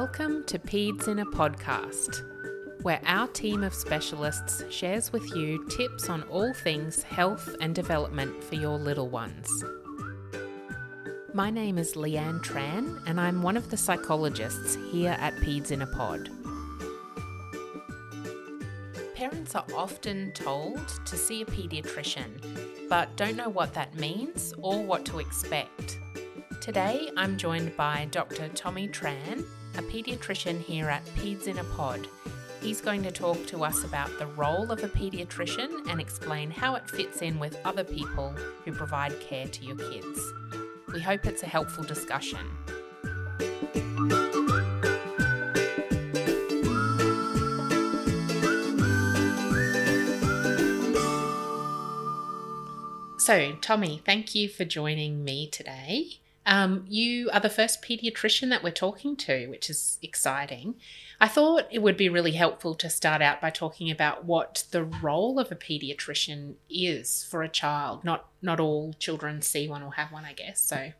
Welcome to Peds in a Podcast, where our team of specialists shares with you tips on all things health and development for your little ones. My name is Leanne Tran, and I'm one of the psychologists here at Peds in a Pod. Parents are often told to see a paediatrician, but don't know what that means or what to expect. Today, I'm joined by Dr. Tommy Tran, a paediatrician here at Peds in a Pod. He's going to talk to us about the role of a paediatrician and explain how it fits in with other people who provide care to your kids. We hope it's a helpful discussion. So, Tommy, thank you for joining me today. Um, you are the first pediatrician that we're talking to, which is exciting. I thought it would be really helpful to start out by talking about what the role of a pediatrician is for a child. Not not all children see one or have one, I guess. So,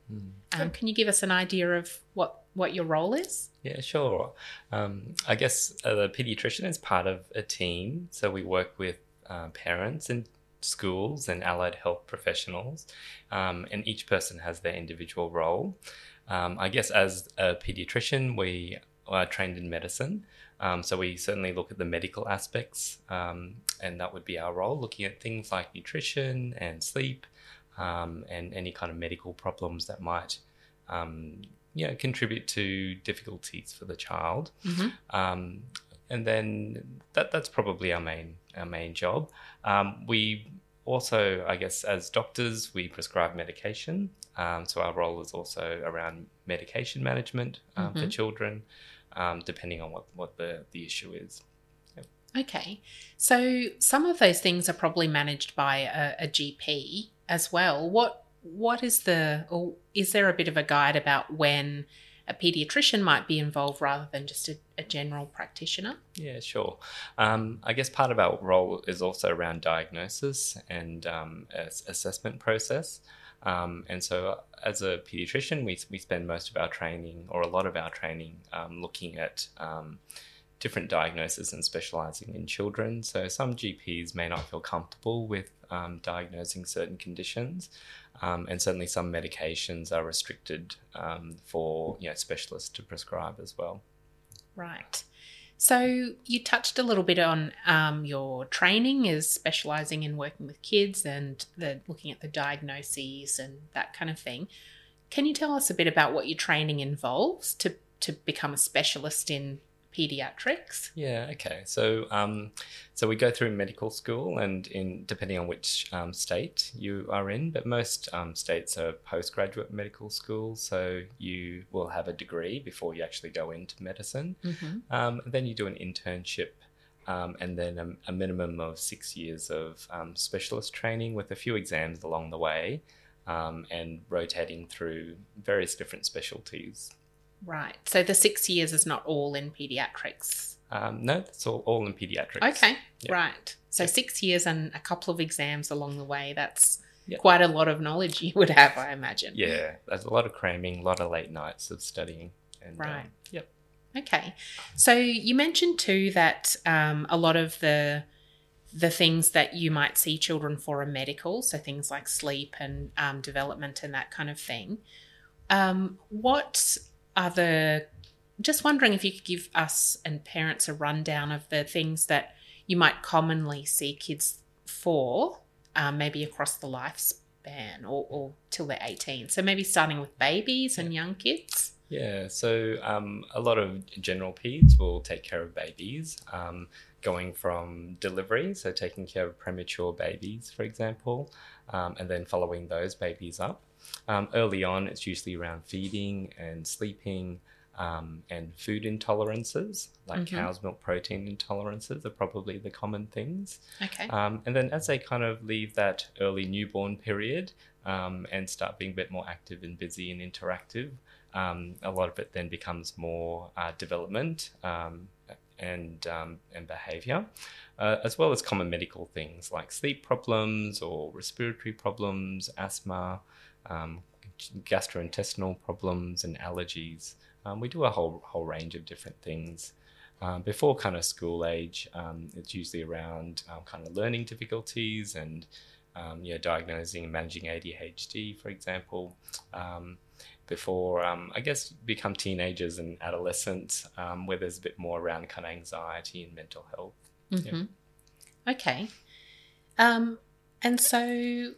um, can you give us an idea of what what your role is? Yeah, sure. Um, I guess uh, the pediatrician is part of a team, so we work with uh, parents and schools and allied health professionals, um, and each person has their individual role. Um, I guess as a pediatrician, we are trained in medicine, um, so we certainly look at the medical aspects, um, and that would be our role, looking at things like nutrition and sleep, um, and any kind of medical problems that might. Um, you know, contribute to difficulties for the child, Mm-hmm. and then that that's probably our main our main job. Um, we also, I guess, as doctors, we prescribe medication. Um, so our role is also around medication management um, for Mhm. children, um, depending on what, what the, the issue is. Okay. So some of those things are probably managed by a, a GP as well. What what is the or is there a bit of a guide about when a pediatrician might be involved rather than just a, a general practitioner? Yeah, sure. Um, I guess part of our role is also around diagnosis and um, ass- assessment process. Um, and so, as a pediatrician, we, we spend most of our training, or a lot of our training, um, looking at um, different diagnoses and specializing in children. So, some GPs may not feel comfortable with um, diagnosing certain conditions, um, and certainly some medications are restricted um, for you know specialists to prescribe as well. Right. So you touched a little bit on um, your training is specializing in working with kids and the looking at the diagnoses and that kind of thing. Can you tell us a bit about what your training involves to to become a specialist in pediatrics? Yeah. Okay. So, um, so we go through medical school, and in depending on which um, state you are in, but most um, states are postgraduate medical schools. So you will have a degree before you actually go into medicine. Mm-hmm. Um, then you do an internship. Um, and then a, a minimum of six years of um, specialist training with a few exams along the way um, and rotating through various different specialties. Right. So the six years is not all in pediatrics. Um, no, that's all, all in pediatrics. Okay. Yeah. Right. So Yeah. six years and a couple of exams along the way. That's Yeah. quite a lot of knowledge you would have, I imagine. Yeah, there's a lot of cramming, a lot of late nights of studying. And, Right. Um, yep. Okay. So you mentioned too that um, a lot of the the things that you might see children for are medical, so things like sleep and um, development and that kind of thing. Um, what the? Just wondering if you could give us and parents a rundown of the things that you might commonly see kids for, um, maybe across the lifespan or, or till they're eighteen. So maybe starting with babies and young kids. Yeah, so um, a lot of general peds will take care of babies, um, going from delivery, so taking care of premature babies, for example, um, and then following those babies up. Um, early on, it's usually around feeding and sleeping. Um, and food intolerances, like Mhm. cow's milk protein intolerances, are probably the common things. Okay. Um, and then as they kind of leave that early newborn period um, and start being a bit more active and busy and interactive, um, a lot of it then becomes more uh, development um, and um, and behaviour, uh, as well as common medical things like sleep problems or respiratory problems, asthma, um, gastrointestinal problems, and allergies. Um, we do a whole whole range of different things. Um, before kind of school age, um, it's usually around um, kind of learning difficulties and um, you know, diagnosing and managing ADHD, for example. Before, I guess, become teenagers and adolescents, where there's a bit more around kind of anxiety and mental health. Mm-hmm. Okay. Um, and so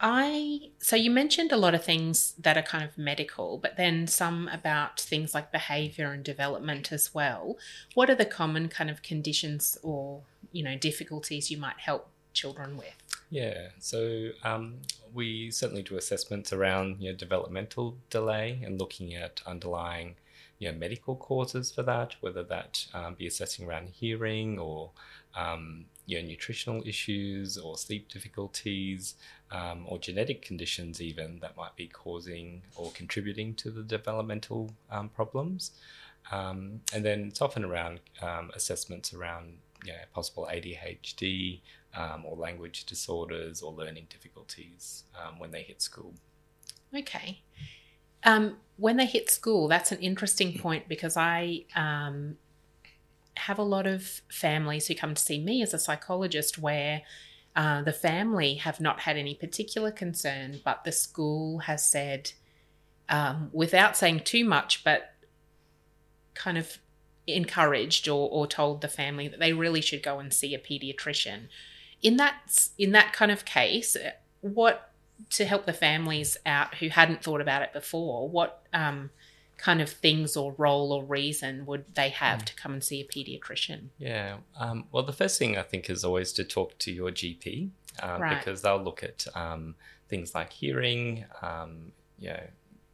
I so you mentioned a lot of things that are kind of medical, but then some about things like behavior and development as well. What are the common kind of conditions or you know difficulties you might help children with? Yeah, so um, we certainly do assessments around you know, developmental delay and looking at underlying you know, medical causes for that, whether that um, be assessing around hearing or um, you know, nutritional issues or sleep difficulties um, or genetic conditions even that might be causing or contributing to the developmental um, problems. Um, and then it's often around um, assessments around you know, possible ADHD or language disorders or learning difficulties when they hit school. Okay. Um, when they hit school, that's an interesting point because I um, have a lot of families who come to see me as a psychologist where uh, the family have not had any particular concern, but the school has said, um, without saying too much, but kind of encouraged or, or told the family that they really should go and see a pediatrician. In that in that kind of case, what to help the families out who hadn't thought about it before, what um, kind of things or role or reason would they have mm. to come and see a pediatrician? Yeah. Um, well, the first thing I think is always to talk to your GP um, right. because they'll look at um, things like hearing, um, you know,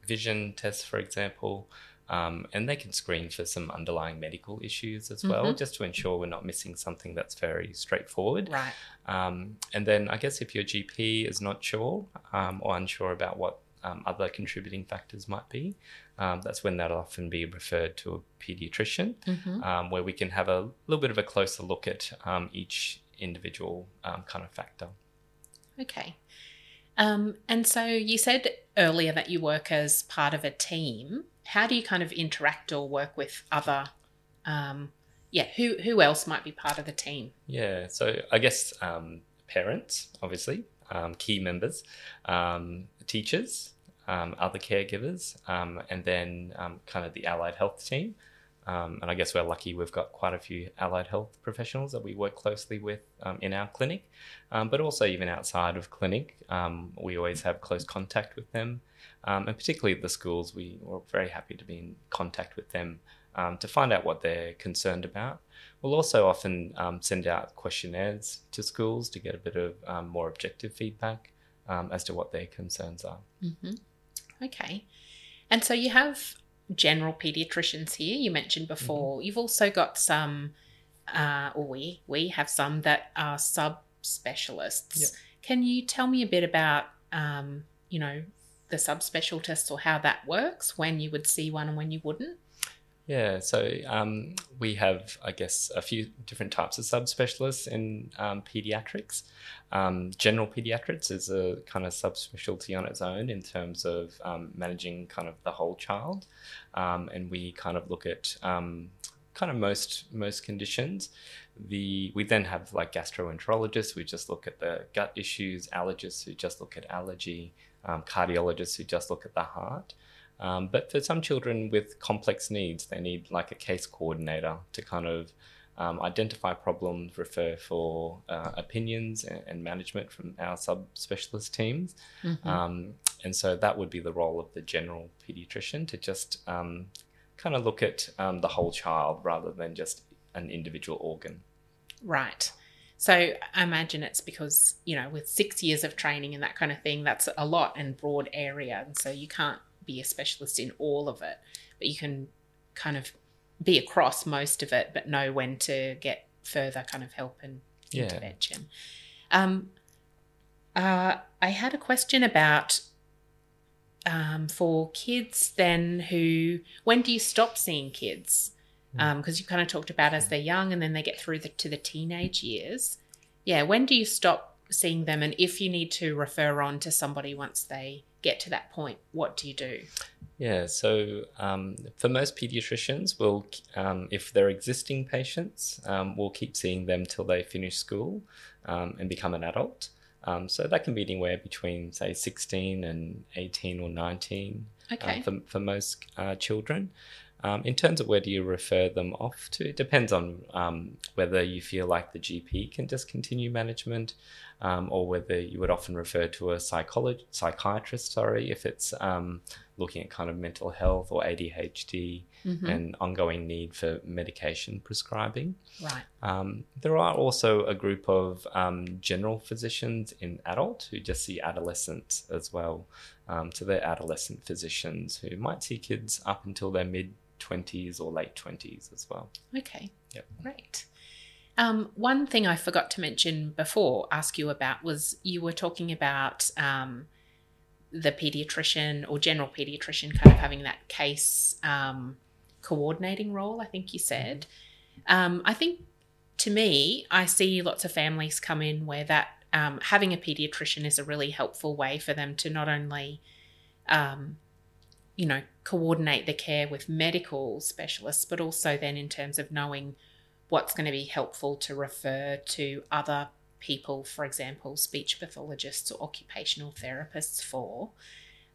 vision tests, for example. Um, and they can screen for some underlying medical issues as well, mm-hmm. just to ensure we're not missing something that's very straightforward. Right. Um, and then I guess if your GP is not sure um, or unsure about what um, other contributing factors might be, um, that's when that'll often be referred to a pediatrician, mm-hmm. Um, where we can have a little bit of a closer look at each individual kind of factor. Okay. and so you said earlier that you work as part of a team how do you kind of interact or work with other um, yeah who who else might be part of the team? Yeah so i guess um, parents obviously um, key members um, teachers um, other caregivers um, and then kind of the allied health team. Um, and I guess we're lucky we've got quite a few allied health professionals that we work closely with in our clinic, um, but also even outside of clinic, we always have close contact with them. Um, and particularly the schools, we were very happy to be in contact with them um, to find out what they're concerned about. We'll also often um, send out questionnaires to schools to get a bit of um, more objective feedback um, as to what their concerns are. Mm-hmm. Okay. And so you have general pediatricians here, you mentioned before. Mm-hmm. You've also got some, uh, or we, we have some that are subspecialists. Yep. Can you tell me a bit about, um, you know, the subspecialists or how that works, when you would see one and when you wouldn't? Yeah, so um, we have, I guess, a few different types of subspecialists in um, pediatrics. Um, general pediatrics is a kind of subspecialty on its own in terms of um, managing kind of the whole child, um, and we kind of look at um, kind of most most conditions. The we then have like gastroenterologists, we just look at the gut issues, allergists who just look at allergy, um, cardiologists who just look at the heart. Um, but for some children with complex needs, they need like a case coordinator to kind of um, identify problems, refer for uh, opinions and, and, management from our subspecialist teams. Mm-hmm. Um, and so that would be the role of the general pediatrician to just um, kind of look at um, the whole child rather than just an individual organ. Right. So I imagine it's because, you know, with six years of training and that kind of thing, that's a lot and broad area. And so you can't be a specialist in all of it, but you can kind of be across most of it, but know when to get further kind of help and yeah. intervention. Um, uh, I had a question about um, for kids then who, when do you stop seeing kids? Because hmm. um, you kind of talked about as they're young and then they get through the, to the teenage years. Yeah, when do you stop seeing them? And if you need to refer on to somebody once they get to that point, what do you do? Yeah, so um, for most pediatricians, we'll um, if they're existing patients, um, we'll keep seeing them till they finish school um, and become an adult. Um, so that can be anywhere between say 16 and 18 or 19 um, Okay. for, for most uh, children. Um, in terms of where do you refer them off to, it depends on um, whether you feel like the GP can discontinue management um, or whether you would often refer to a psychologist, psychiatrist, sorry, if it's um, looking at kind of mental health or ADHD Mhm. and ongoing need for medication prescribing. Right. Um, there are also a group of um, general physicians in adult who just see adolescents as well. Um, so they're adolescent physicians who might see kids up until their mid 20s or late 20s as well. Okay. Yep. Great. Um, one thing I forgot to mention before, ask you about, was you were talking about um, the pediatrician or general pediatrician kind of having that case um, coordinating role, I think you said. Um, I think to me, I see lots of families come in where that um, having a pediatrician is a really helpful way for them to not only um, you know, coordinate the care with medical specialists, but also then in terms of knowing what's going to be helpful to refer to other people, for example, speech pathologists or occupational therapists for.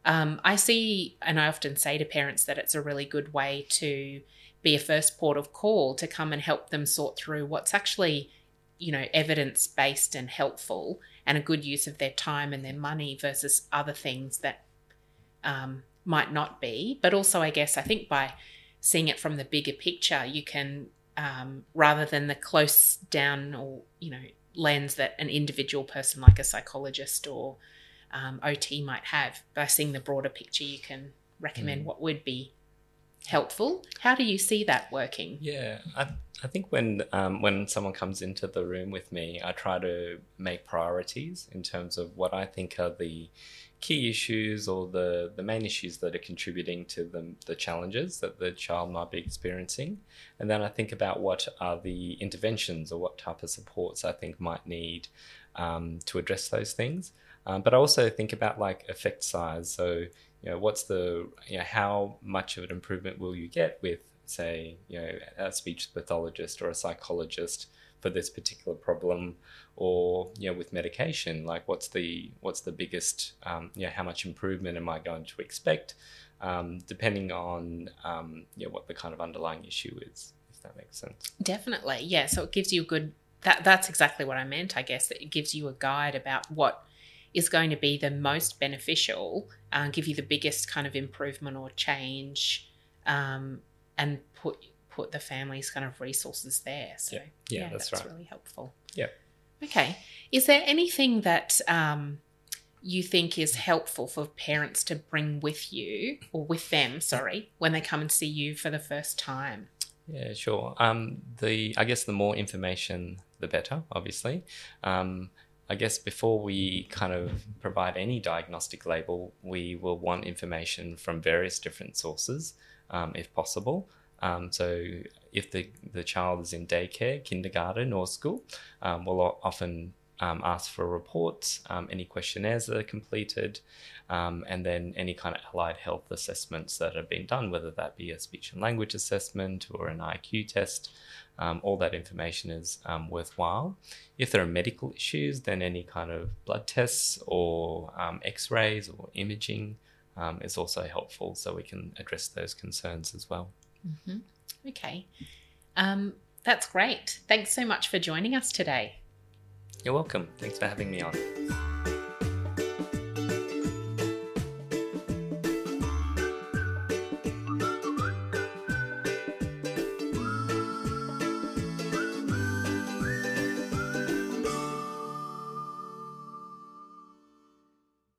Um, I see, and I often say to parents that it's a really good way to be a first port of call to come and help them sort through what's actually, you know, evidence based and helpful and a good use of their time and their money versus other things that um, might not be. But also, I guess, I think by seeing it from the bigger picture, you can, um, rather than the close down or, you know, lens that an individual person like a psychologist or um, OT might have, by seeing the broader picture, you can recommend Mm. what would be helpful. How do you see that working? Yeah, I, I think when um, when someone comes into the room with me, I try to make priorities in terms of what I think are the key issues or the, the main issues that are contributing to the, the challenges that the child might be experiencing. And then I think about what are the interventions or what type of supports I think might need um, to address those things. Um, but I also think about like effect size. So, you know, what's the, you know, how much of an improvement will you get with, say, you know, a speech pathologist or a psychologist for this particular problem, or you know, with medication, like what's the what's the biggest, um, you know, how much improvement am I going to expect, um, depending on um, you know, what the kind of underlying issue is, if that makes sense. Definitely, yeah. So it gives you a good. That that's exactly what I meant. I guess that it gives you a guide about what is going to be the most beneficial, uh, give you the biggest kind of improvement or change, um, and put put the family's kind of resources there. So Yeah. Yeah, that's right. really helpful. Yeah. Okay. Is there anything that um, you think is helpful for parents to bring with you or with them? Sorry, when they come and see you for the first time. Yeah, sure. Um, the I guess the more information, the better. Obviously, um, I guess before we kind of provide any diagnostic label, we will want information from various different sources, um, if possible. Um, so, if the the child is in daycare, kindergarten, or school, um, we'll often um, ask for reports, um, any questionnaires that are completed, um, and then any kind of allied health assessments that have been done, whether that be a speech and language assessment or an IQ test. Um, all that information is um, worthwhile. If there are medical issues, then any kind of blood tests or um, x rays or imaging um, is also helpful so we can address those concerns as well. hmm Okay. Um, that's great. Thanks so much for joining us today. You're welcome. Thanks for having me on.